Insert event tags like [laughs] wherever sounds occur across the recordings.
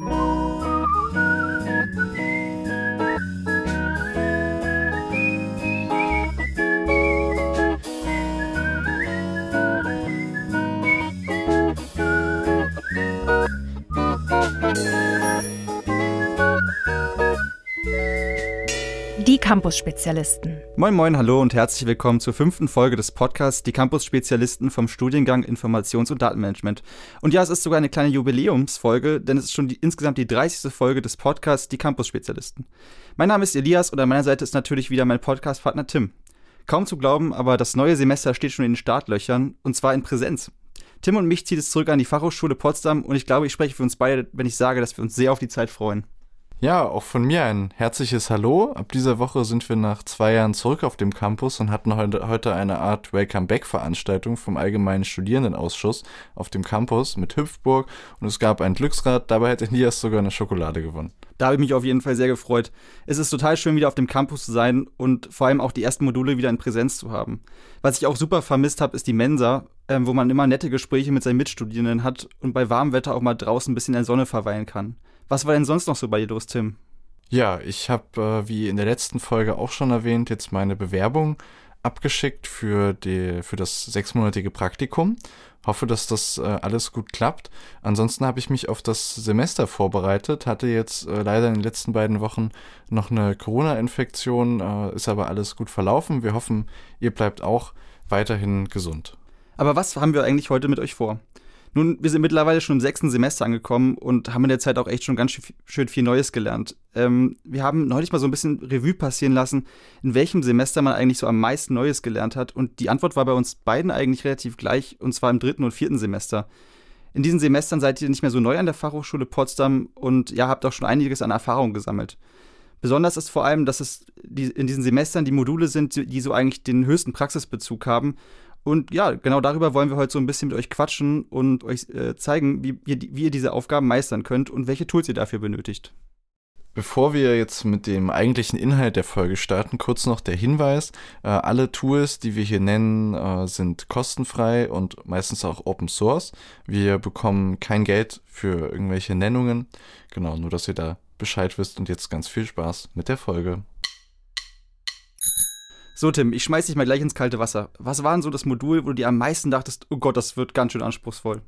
Die Campus-Spezialisten. Moin Moin, hallo und herzlich willkommen zur fünften Folge des Podcasts Die Campus-Spezialisten vom Studiengang Informations- und Datenmanagement. Und ja, es ist sogar eine kleine Jubiläumsfolge, denn es ist schon die, insgesamt die 30. Folge des Podcasts Die Campus-Spezialisten. Mein Name ist Elias und an meiner Seite ist natürlich wieder mein Podcast-Partner Tim. Kaum zu glauben, aber das neue Semester steht schon in den Startlöchern und zwar in Präsenz. Tim und mich zieht es zurück an die Fachhochschule Potsdam und ich glaube, ich spreche für uns beide, wenn ich sage, dass wir uns sehr auf die Zeit freuen. Ja, auch von mir ein herzliches Hallo. Ab dieser Woche sind wir nach zwei Jahren zurück auf dem Campus und hatten heute eine Art Welcome Back Veranstaltung vom Allgemeinen Studierendenausschuss auf dem Campus mit Hüpfburg und es gab ein Glücksrad. Dabei hat Elias sogar eine Schokolade gewonnen. Da habe ich mich auf jeden Fall sehr gefreut. Es ist total schön, wieder auf dem Campus zu sein und vor allem auch die ersten Module wieder in Präsenz zu haben. Was ich auch super vermisst habe, ist die Mensa, ähm, wo man immer nette Gespräche mit seinen Mitstudierenden hat und bei warmem Wetter auch mal draußen ein bisschen in der Sonne verweilen kann. Was war denn sonst noch so bei dir los, Tim? Ja, ich habe, äh, wie in der letzten Folge auch schon erwähnt, jetzt meine Bewerbung abgeschickt für, die, für das sechsmonatige Praktikum. Hoffe, dass das äh, alles gut klappt. Ansonsten habe ich mich auf das Semester vorbereitet, hatte jetzt äh, leider in den letzten beiden Wochen noch eine Corona-Infektion, äh, ist aber alles gut verlaufen. Wir hoffen, ihr bleibt auch weiterhin gesund. Aber was haben wir eigentlich heute mit euch vor? Nun, wir sind mittlerweile schon im sechsten Semester angekommen und haben in der Zeit auch echt schon ganz schön viel Neues gelernt. Ähm, wir haben neulich mal so ein bisschen Revue passieren lassen, in welchem Semester man eigentlich so am meisten Neues gelernt hat. Und die Antwort war bei uns beiden eigentlich relativ gleich, und zwar im dritten und vierten Semester. In diesen Semestern seid ihr nicht mehr so neu an der Fachhochschule Potsdam und ja, habt auch schon einiges an Erfahrung gesammelt. Besonders ist vor allem, dass es in diesen Semestern die Module sind, die so eigentlich den höchsten Praxisbezug haben und ja, genau darüber wollen wir heute so ein bisschen mit euch quatschen und euch äh, zeigen, wie ihr, wie ihr diese Aufgaben meistern könnt und welche Tools ihr dafür benötigt. Bevor wir jetzt mit dem eigentlichen Inhalt der Folge starten, kurz noch der Hinweis. Äh, alle Tools, die wir hier nennen, äh, sind kostenfrei und meistens auch Open Source. Wir bekommen kein Geld für irgendwelche Nennungen. Genau, nur dass ihr da Bescheid wisst und jetzt ganz viel Spaß mit der Folge. So, Tim, ich schmeiß dich mal gleich ins kalte Wasser. Was war denn so das Modul, wo du dir am meisten dachtest, oh Gott, das wird ganz schön anspruchsvoll?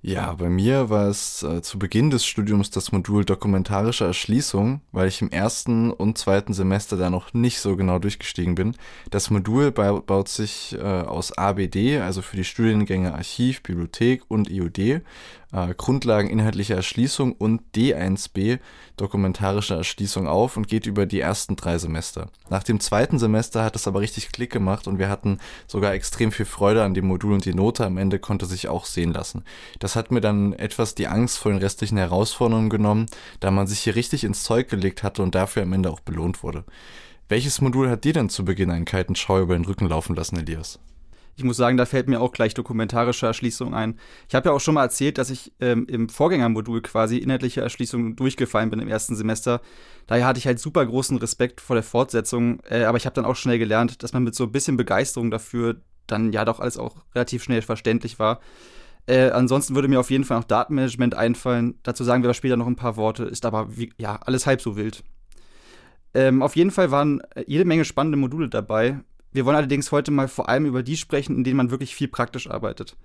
Ja, bei mir war es äh, zu Beginn des Studiums das Modul dokumentarische Erschließung, weil ich im ersten und zweiten Semester da noch nicht so genau durchgestiegen bin. Das Modul baut sich äh, aus ABD, also für die Studiengänge Archiv, Bibliothek und IOD, äh, Grundlagen inhaltlicher Erschließung und D1b dokumentarische Erschließung auf und geht über die ersten drei Semester. Nach dem zweiten Semester hat es aber richtig Klick gemacht und wir hatten sogar extrem viel Freude an dem Modul und die Note am Ende konnte sich auch sehen lassen. Das hat mir dann etwas die Angst vor den restlichen Herausforderungen genommen, da man sich hier richtig ins Zeug gelegt hatte und dafür am Ende auch belohnt wurde. Welches Modul hat dir denn zu Beginn einen kalten Schau über den Rücken laufen lassen, Elias? Ich muss sagen, da fällt mir auch gleich dokumentarische Erschließung ein. Ich habe ja auch schon mal erzählt, dass ich ähm, im Vorgängermodul quasi inhaltliche Erschließung durchgefallen bin im ersten Semester. Daher hatte ich halt super großen Respekt vor der Fortsetzung, äh, aber ich habe dann auch schnell gelernt, dass man mit so ein bisschen Begeisterung dafür dann ja doch alles auch relativ schnell verständlich war. Äh, ansonsten würde mir auf jeden Fall noch Datenmanagement einfallen. Dazu sagen wir später noch ein paar Worte, ist aber wie, ja alles halb so wild. Ähm, auf jeden Fall waren äh, jede Menge spannende Module dabei. Wir wollen allerdings heute mal vor allem über die sprechen, in denen man wirklich viel praktisch arbeitet.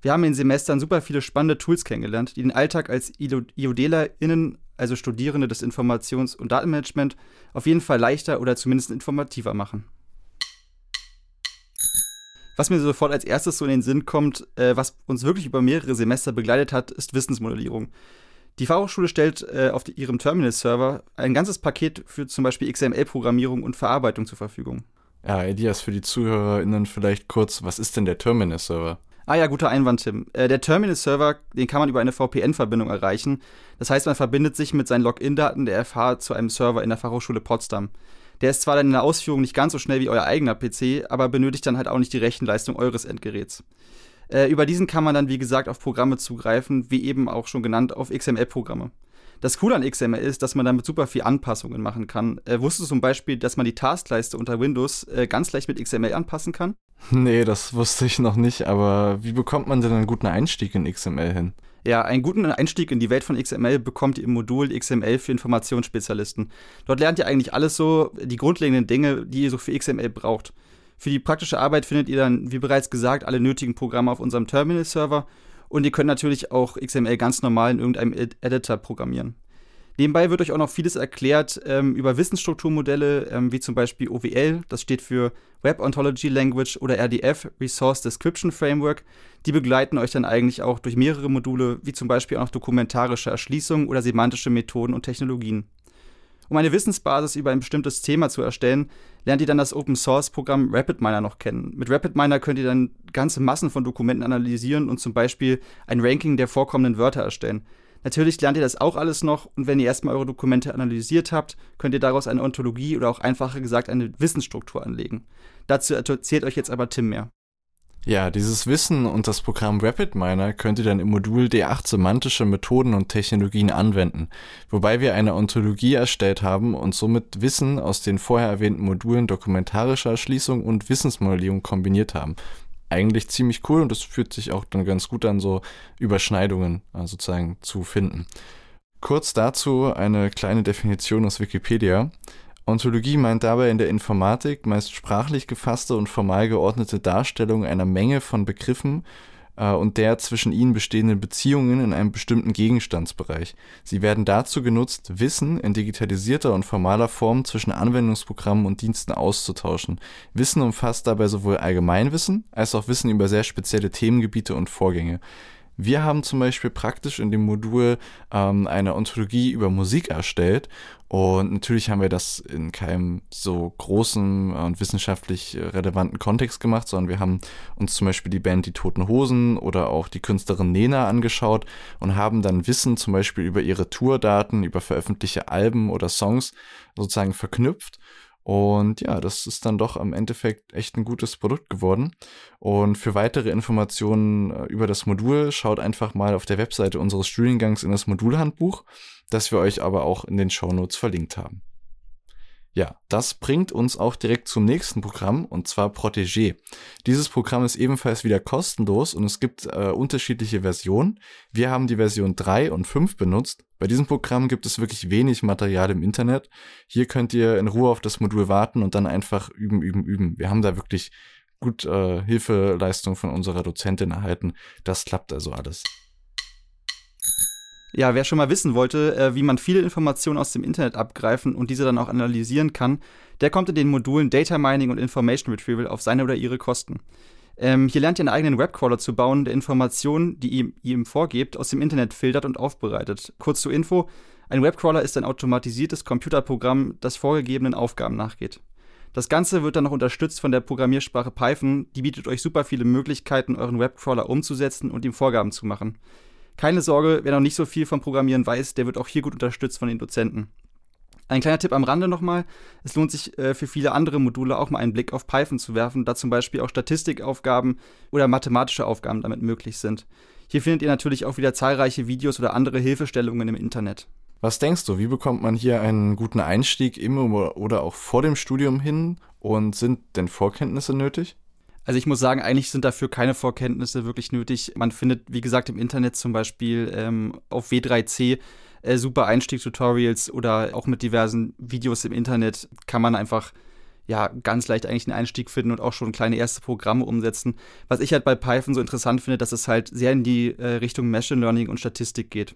Wir haben in den Semestern super viele spannende Tools kennengelernt, die den Alltag als IODlerInnen, also Studierende des Informations- und Datenmanagement, auf jeden Fall leichter oder zumindest informativer machen. Was mir sofort als erstes so in den Sinn kommt, äh, was uns wirklich über mehrere Semester begleitet hat, ist Wissensmodellierung. Die Fachhochschule stellt äh, auf die, ihrem Terminal-Server ein ganzes Paket für zum Beispiel XML-Programmierung und Verarbeitung zur Verfügung. Ja, Elias, für die ZuhörerInnen vielleicht kurz, was ist denn der Terminal-Server? Ah ja, guter Einwand, Tim. Äh, der Terminal-Server, den kann man über eine VPN-Verbindung erreichen. Das heißt, man verbindet sich mit seinen Login-Daten der FH zu einem Server in der Fachhochschule Potsdam. Der ist zwar dann in der Ausführung nicht ganz so schnell wie euer eigener PC, aber benötigt dann halt auch nicht die Rechenleistung eures Endgeräts. Äh, über diesen kann man dann, wie gesagt, auf Programme zugreifen, wie eben auch schon genannt, auf XML-Programme. Das Coole an XML ist, dass man damit super viel Anpassungen machen kann. Äh, wusstest du zum Beispiel, dass man die Taskleiste unter Windows äh, ganz leicht mit XML anpassen kann? Nee, das wusste ich noch nicht, aber wie bekommt man denn einen guten Einstieg in XML hin? Ja, einen guten Einstieg in die Welt von XML bekommt ihr im Modul XML für Informationsspezialisten. Dort lernt ihr eigentlich alles so, die grundlegenden Dinge, die ihr so für XML braucht. Für die praktische Arbeit findet ihr dann, wie bereits gesagt, alle nötigen Programme auf unserem Terminal-Server und ihr könnt natürlich auch XML ganz normal in irgendeinem Editor programmieren. Nebenbei wird euch auch noch vieles erklärt ähm, über Wissensstrukturmodelle, ähm, wie zum Beispiel OWL, das steht für Web Ontology Language oder RDF, Resource Description Framework. Die begleiten euch dann eigentlich auch durch mehrere Module, wie zum Beispiel auch noch dokumentarische Erschließung oder semantische Methoden und Technologien. Um eine Wissensbasis über ein bestimmtes Thema zu erstellen, lernt ihr dann das Open Source Programm RapidMiner noch kennen. Mit RapidMiner könnt ihr dann ganze Massen von Dokumenten analysieren und zum Beispiel ein Ranking der vorkommenden Wörter erstellen. Natürlich lernt ihr das auch alles noch und wenn ihr erstmal eure Dokumente analysiert habt, könnt ihr daraus eine Ontologie oder auch einfacher gesagt eine Wissensstruktur anlegen. Dazu erzählt euch jetzt aber Tim mehr. Ja, dieses Wissen und das Programm RapidMiner könnt ihr dann im Modul D8 semantische Methoden und Technologien anwenden, wobei wir eine Ontologie erstellt haben und somit Wissen aus den vorher erwähnten Modulen dokumentarischer Erschließung und Wissensmodellierung kombiniert haben eigentlich ziemlich cool und es fühlt sich auch dann ganz gut an, so Überschneidungen äh, sozusagen zu finden. Kurz dazu eine kleine Definition aus Wikipedia. Ontologie meint dabei in der Informatik meist sprachlich gefasste und formal geordnete Darstellung einer Menge von Begriffen äh, und der zwischen ihnen bestehenden Beziehungen in einem bestimmten Gegenstandsbereich. Sie werden dazu genutzt, Wissen in digitalisierter und formaler Form zwischen Anwendungsprogrammen und Diensten auszutauschen. Wissen umfasst dabei sowohl Allgemeinwissen als auch Wissen über sehr spezielle Themengebiete und Vorgänge. Wir haben zum Beispiel praktisch in dem Modul ähm, eine Ontologie über Musik erstellt und natürlich haben wir das in keinem so großen und wissenschaftlich relevanten Kontext gemacht, sondern wir haben uns zum Beispiel die Band Die Toten Hosen oder auch die Künstlerin Nena angeschaut und haben dann Wissen zum Beispiel über ihre Tourdaten, über veröffentlichte Alben oder Songs sozusagen verknüpft und ja, das ist dann doch am Endeffekt echt ein gutes Produkt geworden. Und für weitere Informationen äh, über das Modul schaut einfach mal auf der Webseite unseres Studiengangs in das Modulhandbuch, das wir euch aber auch in den Shownotes verlinkt haben. Ja, das bringt uns auch direkt zum nächsten Programm und zwar Protégé. Dieses Programm ist ebenfalls wieder kostenlos und es gibt äh, unterschiedliche Versionen. Wir haben die Version 3 und 5 benutzt. Bei diesem Programm gibt es wirklich wenig Material im Internet. Hier könnt ihr in Ruhe auf das Modul warten und dann einfach üben, üben, üben. Wir haben da wirklich gut äh, Hilfeleistung von unserer Dozentin erhalten. Das klappt also alles. Ja, wer schon mal wissen wollte, äh, wie man viele Informationen aus dem Internet abgreifen und diese dann auch analysieren kann, der kommt in den Modulen Data Mining und Information Retrieval auf seine oder ihre Kosten. Ähm, hier lernt ihr einen eigenen Webcrawler zu bauen, der Informationen, die ihr ihm vorgebt, aus dem Internet filtert und aufbereitet. Kurz zur Info: Ein Webcrawler ist ein automatisiertes Computerprogramm, das vorgegebenen Aufgaben nachgeht. Das Ganze wird dann noch unterstützt von der Programmiersprache Python. Die bietet euch super viele Möglichkeiten, euren Webcrawler umzusetzen und ihm Vorgaben zu machen. Keine Sorge, wer noch nicht so viel vom Programmieren weiß, der wird auch hier gut unterstützt von den Dozenten. Ein kleiner Tipp am Rande nochmal. Es lohnt sich äh, für viele andere Module auch mal einen Blick auf Python zu werfen, da zum Beispiel auch Statistikaufgaben oder mathematische Aufgaben damit möglich sind. Hier findet ihr natürlich auch wieder zahlreiche Videos oder andere Hilfestellungen im Internet. Was denkst du, wie bekommt man hier einen guten Einstieg im oder auch vor dem Studium hin und sind denn Vorkenntnisse nötig? Also ich muss sagen, eigentlich sind dafür keine Vorkenntnisse wirklich nötig. Man findet, wie gesagt, im Internet zum Beispiel ähm, auf W3C äh, super Einstieg-Tutorials oder auch mit diversen Videos im Internet kann man einfach ja ganz leicht eigentlich einen Einstieg finden und auch schon kleine erste Programme umsetzen. Was ich halt bei Python so interessant finde, dass es halt sehr in die äh, Richtung Machine Learning und Statistik geht.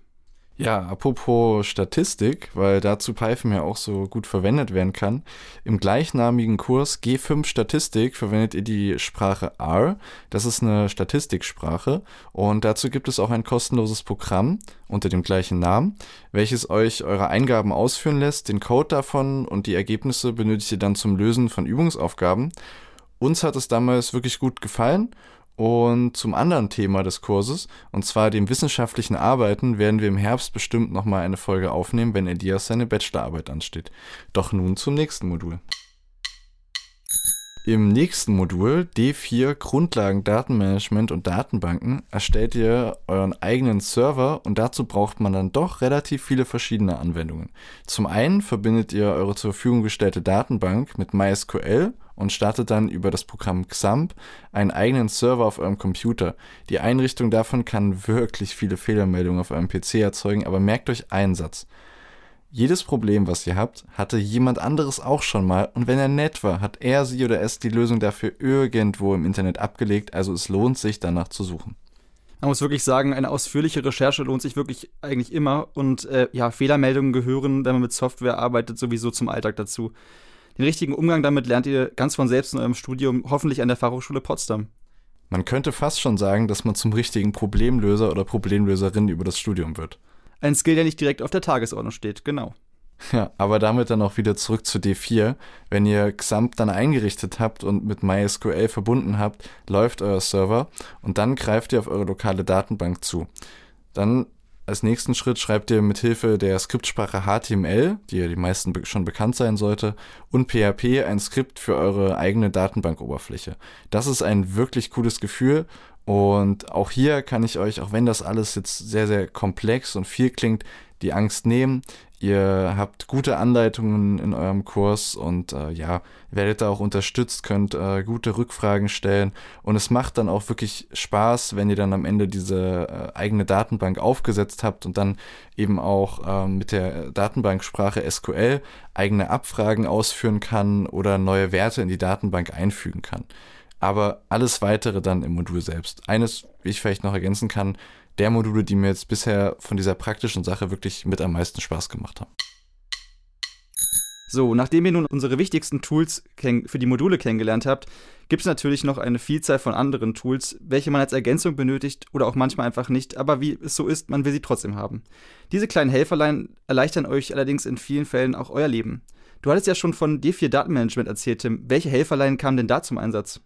Ja, apropos Statistik, weil dazu Python ja auch so gut verwendet werden kann. Im gleichnamigen Kurs G5 Statistik verwendet ihr die Sprache R. Das ist eine Statistiksprache und dazu gibt es auch ein kostenloses Programm unter dem gleichen Namen, welches euch eure Eingaben ausführen lässt. Den Code davon und die Ergebnisse benötigt ihr dann zum Lösen von Übungsaufgaben. Uns hat es damals wirklich gut gefallen und zum anderen Thema des Kurses, und zwar dem wissenschaftlichen Arbeiten, werden wir im Herbst bestimmt nochmal eine Folge aufnehmen, wenn Elias seine Bachelorarbeit ansteht. Doch nun zum nächsten Modul. Im nächsten Modul D4 Grundlagen Datenmanagement und Datenbanken erstellt ihr euren eigenen Server und dazu braucht man dann doch relativ viele verschiedene Anwendungen. Zum einen verbindet ihr eure zur Verfügung gestellte Datenbank mit MySQL und startet dann über das Programm XAMPP einen eigenen Server auf eurem Computer. Die Einrichtung davon kann wirklich viele Fehlermeldungen auf eurem PC erzeugen, aber merkt euch einen Satz. Jedes Problem, was ihr habt, hatte jemand anderes auch schon mal und wenn er nett war, hat er, sie oder es die Lösung dafür irgendwo im Internet abgelegt, also es lohnt sich danach zu suchen. Man muss wirklich sagen, eine ausführliche Recherche lohnt sich wirklich eigentlich immer und äh, ja, Fehlermeldungen gehören, wenn man mit Software arbeitet, sowieso zum Alltag dazu. Den richtigen Umgang damit lernt ihr ganz von selbst in eurem Studium, hoffentlich an der Fachhochschule Potsdam. Man könnte fast schon sagen, dass man zum richtigen Problemlöser oder Problemlöserin über das Studium wird. Ein Skill, der nicht direkt auf der Tagesordnung steht, genau. Ja, aber damit dann auch wieder zurück zu D4. Wenn ihr XAMPP dann eingerichtet habt und mit MySQL verbunden habt, läuft euer Server und dann greift ihr auf eure lokale Datenbank zu. Dann als nächsten Schritt schreibt ihr mit Hilfe der Skriptsprache HTML, die ja die meisten schon bekannt sein sollte, und PHP ein Skript für eure eigene Datenbankoberfläche. Das ist ein wirklich cooles Gefühl und auch hier kann ich euch, auch wenn das alles jetzt sehr, sehr komplex und viel klingt, die Angst nehmen. Ihr habt gute Anleitungen in eurem Kurs und äh, ja, werdet da auch unterstützt, könnt äh, gute Rückfragen stellen und es macht dann auch wirklich Spaß, wenn ihr dann am Ende diese äh, eigene Datenbank aufgesetzt habt und dann eben auch ähm, mit der Datenbanksprache SQL eigene Abfragen ausführen kann oder neue Werte in die Datenbank einfügen kann. Aber alles weitere dann im Modul selbst. Eines, wie ich vielleicht noch ergänzen kann, der Module, die mir jetzt bisher von dieser praktischen Sache wirklich mit am meisten Spaß gemacht haben. So, nachdem ihr nun unsere wichtigsten Tools für die Module kennengelernt habt, gibt es natürlich noch eine Vielzahl von anderen Tools, welche man als Ergänzung benötigt oder auch manchmal einfach nicht, aber wie es so ist, man will sie trotzdem haben. Diese kleinen Helferlein erleichtern euch allerdings in vielen Fällen auch euer Leben. Du hattest ja schon von D4 Datenmanagement erzählt, Tim. Welche Helferlein kamen denn da zum Einsatz?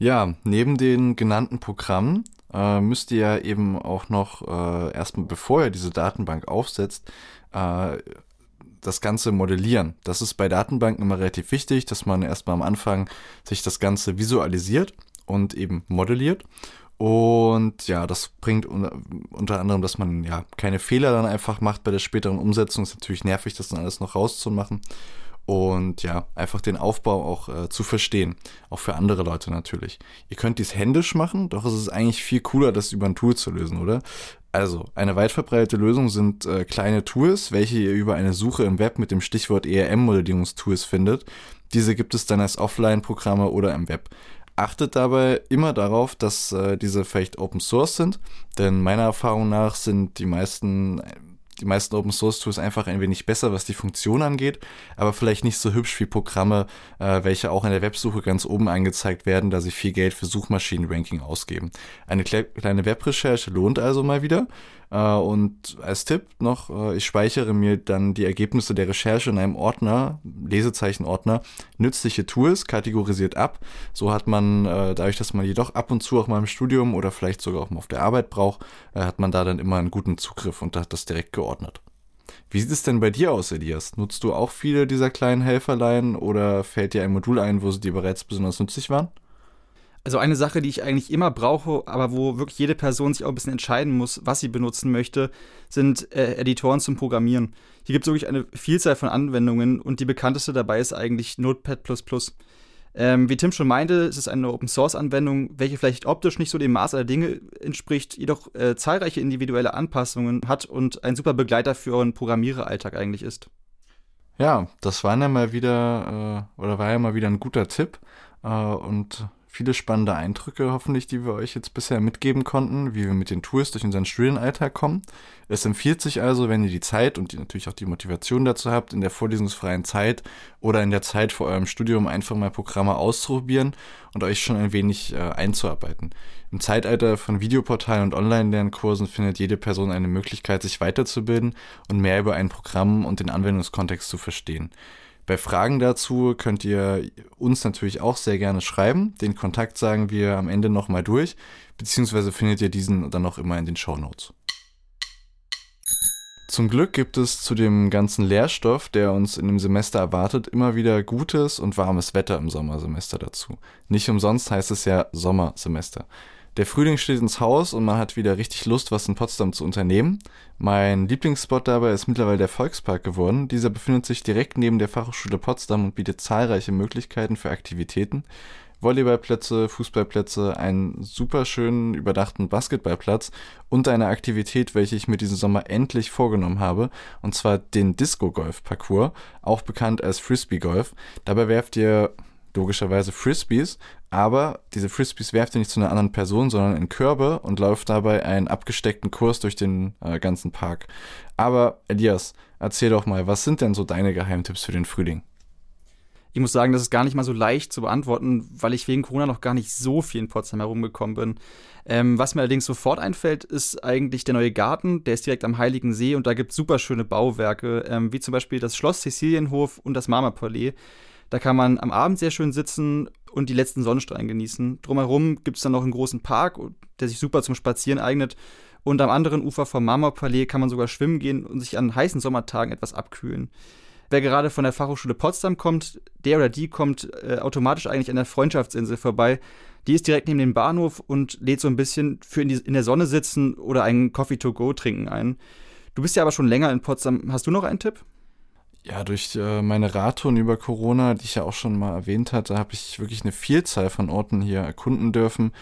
Ja, neben den genannten Programmen äh, müsst ihr ja eben auch noch äh, erstmal, bevor ihr diese Datenbank aufsetzt, äh, das Ganze modellieren. Das ist bei Datenbanken immer relativ wichtig, dass man erstmal am Anfang sich das Ganze visualisiert und eben modelliert. Und ja, das bringt unter anderem, dass man ja keine Fehler dann einfach macht bei der späteren Umsetzung. Ist natürlich nervig, das dann alles noch rauszumachen und ja, einfach den Aufbau auch äh, zu verstehen. Auch für andere Leute natürlich. Ihr könnt dies händisch machen, doch es ist eigentlich viel cooler, das über ein Tool zu lösen, oder? Also, eine weit verbreitete Lösung sind äh, kleine Tools, welche ihr über eine Suche im Web mit dem Stichwort ERM-Modellierungstools findet. Diese gibt es dann als Offline-Programme oder im Web. Achtet dabei immer darauf, dass äh, diese vielleicht Open Source sind, denn meiner Erfahrung nach sind die meisten die meisten Open Source Tools einfach ein wenig besser, was die Funktion angeht, aber vielleicht nicht so hübsch wie Programme, äh, welche auch in der Websuche ganz oben angezeigt werden, da sie viel Geld für Suchmaschinenranking ausgeben. Eine kleine Webrecherche lohnt also mal wieder. Äh, und als Tipp noch, äh, ich speichere mir dann die Ergebnisse der Recherche in einem Ordner, Lesezeichenordner, nützliche Tools, kategorisiert ab. So hat man, äh, dadurch, dass man jedoch ab und zu auch mal im Studium oder vielleicht sogar auch mal auf der Arbeit braucht, hat man da dann immer einen guten Zugriff und hat das direkt geordnet. Wie sieht es denn bei dir aus, Elias? Nutzt du auch viele dieser kleinen Helferlein oder fällt dir ein Modul ein, wo sie dir bereits besonders nützlich waren? Also eine Sache, die ich eigentlich immer brauche, aber wo wirklich jede Person sich auch ein bisschen entscheiden muss, was sie benutzen möchte, sind äh, Editoren zum Programmieren. Hier gibt es wirklich eine Vielzahl von Anwendungen und die bekannteste dabei ist eigentlich Notepad++. Ähm, wie Tim schon meinte, es ist eine Open-Source-Anwendung, welche vielleicht optisch nicht so dem Maß aller Dinge entspricht, jedoch äh, zahlreiche individuelle Anpassungen hat und ein super Begleiter für euren Programmiereralltag eigentlich ist. Ja, das war ja mal wieder, äh, oder war ja mal wieder ein guter Tipp. Äh, und viele spannende Eindrücke hoffentlich, die wir euch jetzt bisher mitgeben konnten, wie wir mit den Tools durch unseren Studienalltag kommen. Es empfiehlt sich also, wenn ihr die Zeit und die, natürlich auch die Motivation dazu habt, in der vorlesungsfreien Zeit oder in der Zeit vor eurem Studium einfach mal Programme auszuprobieren und euch schon ein wenig äh, einzuarbeiten. Im Zeitalter von Videoportalen und Online-Lernkursen findet jede Person eine Möglichkeit, sich weiterzubilden und mehr über ein Programm und den Anwendungskontext zu verstehen. Bei Fragen dazu könnt ihr uns natürlich auch sehr gerne schreiben. Den Kontakt sagen wir am Ende nochmal durch, beziehungsweise findet ihr diesen dann auch immer in den Show Notes. Zum Glück gibt es zu dem ganzen Lehrstoff, der uns in dem Semester erwartet, immer wieder gutes und warmes Wetter im Sommersemester dazu. Nicht umsonst heißt es ja Sommersemester. Der Frühling steht ins Haus und man hat wieder richtig Lust, was in Potsdam zu unternehmen. Mein Lieblingsspot dabei ist mittlerweile der Volkspark geworden. Dieser befindet sich direkt neben der Fachhochschule Potsdam und bietet zahlreiche Möglichkeiten für Aktivitäten. Volleyballplätze, Fußballplätze, einen super schönen überdachten Basketballplatz und eine Aktivität, welche ich mir diesen Sommer endlich vorgenommen habe, und zwar den Disco-Golf-Parcours, auch bekannt als Frisbee-Golf. Dabei werft ihr logischerweise Frisbees, aber diese Frisbees werft ihr nicht zu einer anderen Person, sondern in Körbe und läuft dabei einen abgesteckten Kurs durch den äh, ganzen Park. Aber Elias, erzähl doch mal, was sind denn so deine Geheimtipps für den Frühling? Ich muss sagen, das ist gar nicht mal so leicht zu beantworten, weil ich wegen Corona noch gar nicht so viel in Potsdam herumgekommen bin. Ähm, was mir allerdings sofort einfällt, ist eigentlich der neue Garten. Der ist direkt am Heiligen See und da gibt es super schöne Bauwerke, ähm, wie zum Beispiel das Schloss Sizilienhof und das Marmorpalais. Da kann man am Abend sehr schön sitzen und die letzten Sonnenstrahlen genießen. Drumherum gibt es dann noch einen großen Park, der sich super zum Spazieren eignet. Und am anderen Ufer vom Marmorpalais kann man sogar schwimmen gehen und sich an heißen Sommertagen etwas abkühlen. Wer gerade von der Fachhochschule Potsdam kommt, der oder die kommt äh, automatisch eigentlich an der Freundschaftsinsel vorbei. Die ist direkt neben dem Bahnhof und lädt so ein bisschen für in, die, in der Sonne sitzen oder einen Coffee to go trinken ein. Du bist ja aber schon länger in Potsdam. Hast du noch einen Tipp? Ja, durch äh, meine Radtouren über Corona, die ich ja auch schon mal erwähnt hatte, habe ich wirklich eine Vielzahl von Orten hier erkunden dürfen.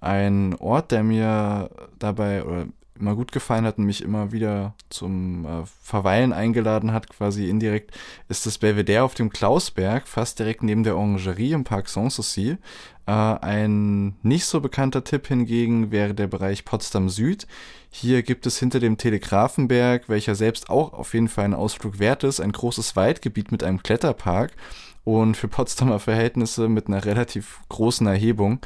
Ein Ort, der mir dabei oder immer gut gefallen hat und mich immer wieder zum äh, Verweilen eingeladen hat, quasi indirekt, ist das Belvedere auf dem Klausberg, fast direkt neben der Orangerie im Park Sanssouci. Äh, ein nicht so bekannter Tipp hingegen wäre der Bereich Potsdam Süd. Hier gibt es hinter dem Telegrafenberg, welcher selbst auch auf jeden Fall ein Ausflug wert ist, ein großes Waldgebiet mit einem Kletterpark und für Potsdamer Verhältnisse mit einer relativ großen Erhebung.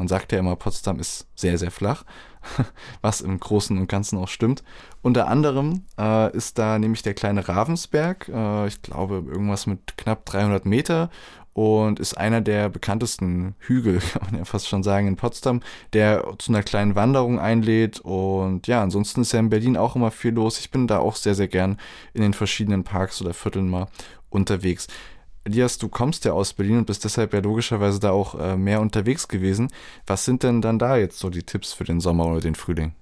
Man sagt ja immer, Potsdam ist sehr, sehr flach, [laughs] was im Großen und Ganzen auch stimmt. Unter anderem äh, ist da nämlich der kleine Ravensberg, äh, ich glaube irgendwas mit knapp 300 Meter und ist einer der bekanntesten Hügel, [laughs] kann man ja fast schon sagen, in Potsdam, der zu einer kleinen Wanderung einlädt. Und ja, ansonsten ist ja in Berlin auch immer viel los. Ich bin da auch sehr, sehr gern in den verschiedenen Parks oder Vierteln mal unterwegs. Elias, du kommst ja aus Berlin und bist deshalb ja logischerweise da auch äh, mehr unterwegs gewesen. Was sind denn dann da jetzt so die Tipps für den Sommer oder den Frühling?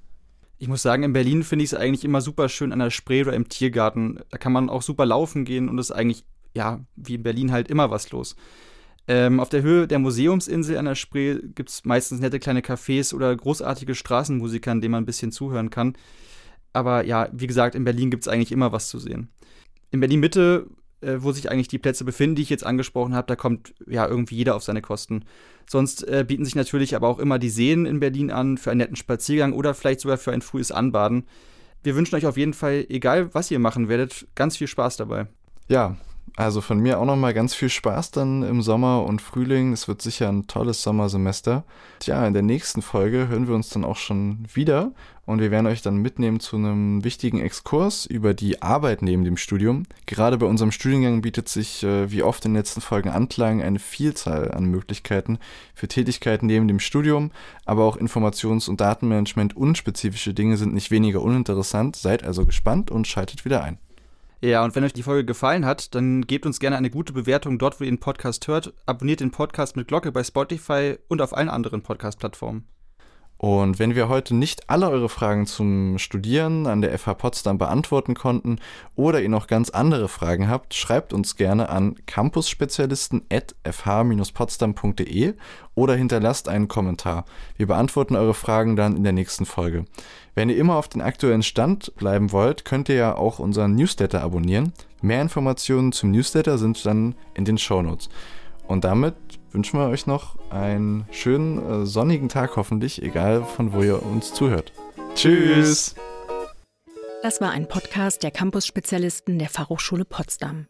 Ich muss sagen, in Berlin finde ich es eigentlich immer super schön an der Spree oder im Tiergarten. Da kann man auch super laufen gehen und es ist eigentlich, ja, wie in Berlin halt immer was los. Ähm, auf der Höhe der Museumsinsel an der Spree gibt es meistens nette kleine Cafés oder großartige Straßenmusiker, denen man ein bisschen zuhören kann. Aber ja, wie gesagt, in Berlin gibt es eigentlich immer was zu sehen. In Berlin Mitte äh, wo sich eigentlich die Plätze befinden, die ich jetzt angesprochen habe, da kommt ja irgendwie jeder auf seine Kosten. Sonst äh, bieten sich natürlich aber auch immer die Seen in Berlin an für einen netten Spaziergang oder vielleicht sogar für ein frühes Anbaden. Wir wünschen euch auf jeden Fall, egal was ihr machen werdet, ganz viel Spaß dabei. Ja, also von mir auch nochmal ganz viel Spaß dann im Sommer und Frühling. Es wird sicher ein tolles Sommersemester. Tja, in der nächsten Folge hören wir uns dann auch schon wieder und wir werden euch dann mitnehmen zu einem wichtigen Exkurs über die Arbeit neben dem Studium. Gerade bei unserem Studiengang bietet sich, äh, wie oft in den letzten Folgen Anklang, eine Vielzahl an Möglichkeiten für Tätigkeiten neben dem Studium, aber auch Informations- und Datenmanagement unspezifische Dinge sind nicht weniger uninteressant. Seid also gespannt und schaltet wieder ein. Ja, und wenn euch die Folge gefallen hat, dann gebt uns gerne eine gute Bewertung dort, wo ihr den Podcast hört. Abonniert den Podcast mit Glocke bei Spotify und auf allen anderen Podcast-Plattformen. Und wenn wir heute nicht alle eure Fragen zum Studieren an der FH Potsdam beantworten konnten oder ihr noch ganz andere Fragen habt, schreibt uns gerne an campusspezialisten.fh-potsdam.de oder hinterlasst einen Kommentar. Wir beantworten eure Fragen dann in der nächsten Folge. Wenn ihr immer auf den aktuellen Stand bleiben wollt, könnt ihr ja auch unseren Newsletter abonnieren. Mehr Informationen zum Newsletter sind dann in den Shownotes. Und damit wünschen wir euch noch einen schönen äh, sonnigen Tag hoffentlich, egal von wo ihr uns zuhört. Tschüss! Das war ein Podcast der Campus-Spezialisten der Fachhochschule Potsdam.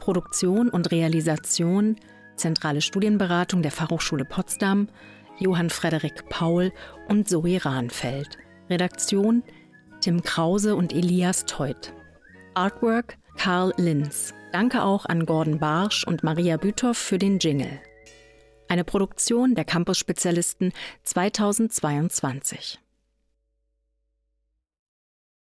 Produktion und Realisation, zentrale Studienberatung der Fachhochschule Potsdam, Johann Frederik Paul und Zoe Rahnfeld. Redaktion Tim Krause und Elias Teut. Artwork Karl Linz. Danke auch an Gordon Barsch und Maria Büthoff für den Jingle. Eine Produktion der Campus-Spezialisten 2022.